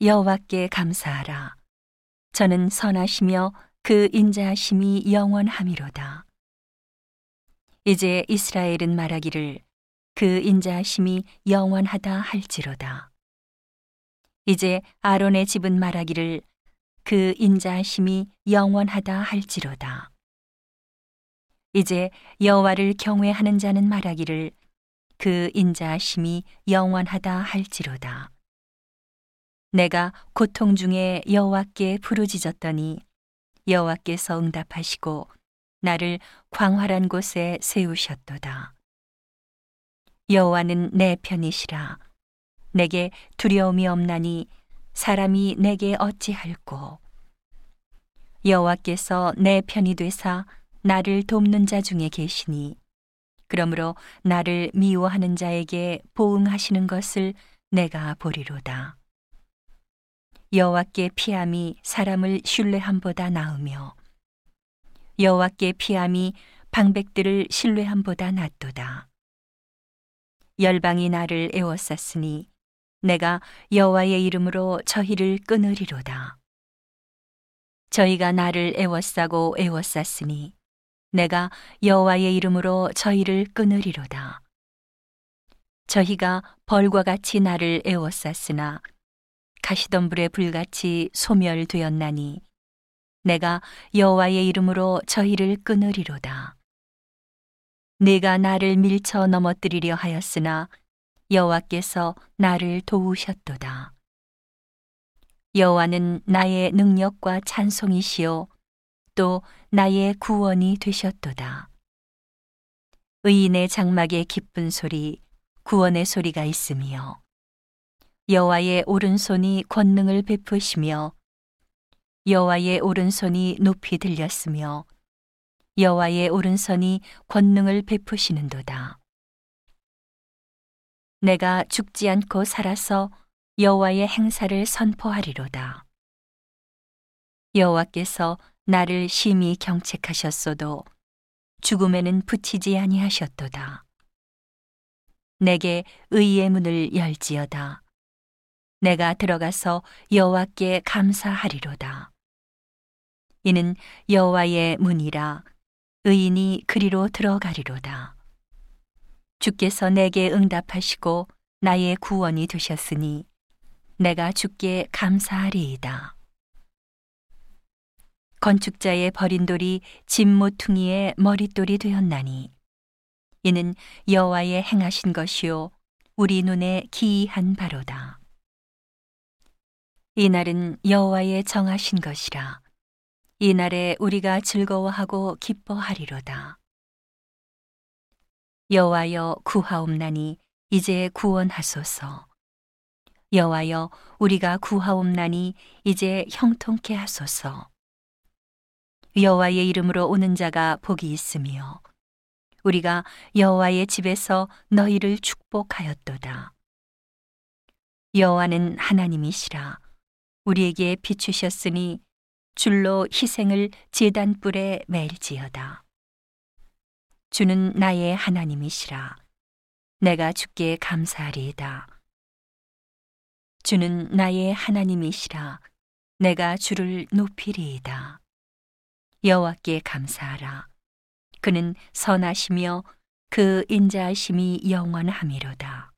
여호와께 감사하라. 저는 선하시며 그 인자하심이 영원함이로다. 이제 이스라엘은 말하기를 그 인자하심이 영원하다 할지로다. 이제 아론의 집은 말하기를 그 인자하심이 영원하다 할지로다. 이제 여호와를 경외하는 자는 말하기를 그 인자하심이 영원하다 할지로다. 내가 고통 중에 여호와께 부르짖었더니 여호와께서 응답하시고 나를 광활한 곳에 세우셨도다. 여호와는 내 편이시라. 내게 두려움이 없나니 사람이 내게 어찌할꼬. 여호와께서 내 편이 되사 나를 돕는 자 중에 계시니 그러므로 나를 미워하는 자에게 보응하시는 것을 내가 보리로다. 여호와께 피함이 사람을 신뢰함보다 나으며 여호와께 피함이 방백들을 신뢰함보다 낫도다. 열방이 나를 애워쌌으니 내가 여호와의 이름으로 저희를 끊으리로다. 저희가 나를 애워싸고 애워쌌으니 내가 여호와의 이름으로 저희를 끊으리로다. 저희가 벌과 같이 나를 애워쌌으나 가시덤불의 불같이 소멸되었나니 내가 여호와의 이름으로 저희를 끊으리로다. 내가 나를 밀쳐 넘어뜨리려 하였으나 여호와께서 나를 도우셨도다. 여호와는 나의 능력과 찬송이시요 또 나의 구원이 되셨도다. 의인의 장막에 기쁜 소리, 구원의 소리가 있으며 여호와의 오른손이 권능을 베푸시며 여호와의 오른손이 높이 들렸으며 여호와의 오른손이 권능을 베푸시는도다. 내가 죽지 않고 살아서 여호와의 행사를 선포하리로다. 여호와께서 나를 심히 경책하셨어도 죽음에는 붙이지 아니하셨도다. 내게 의의 문을 열지어다. 내가 들어가서 여호와께 감사하리로다. 이는 여호와의 문이라 의인이 그리로 들어가리로다. 주께서 내게 응답하시고 나의 구원이 되셨으니 내가 주께 감사하리이다. 건축자의 버린 돌이 집 모퉁이의 머릿돌이 되었나니 이는 여호와의 행하신 것이요 우리 눈에 기이한 바로다. 이 날은 여호와의 정하신 것이라 이 날에 우리가 즐거워하고 기뻐하리로다. 여호와여 구하옵나니 이제 구원하소서. 여호와여 우리가 구하옵나니 이제 형통케 하소서. 여호와의 이름으로 오는 자가 복이 있으며 우리가 여호와의 집에서 너희를 축복하였도다. 여호와는 하나님이시라 우리에게 비추셨으니 줄로 희생을 제단불에 맬지어다. 주는 나의 하나님이시라 내가 주께 감사하리이다. 주는 나의 하나님이시라 내가 주를 높이리이다. 여호와께 감사하라. 그는 선하시며 그 인자하심이 영원함이로다.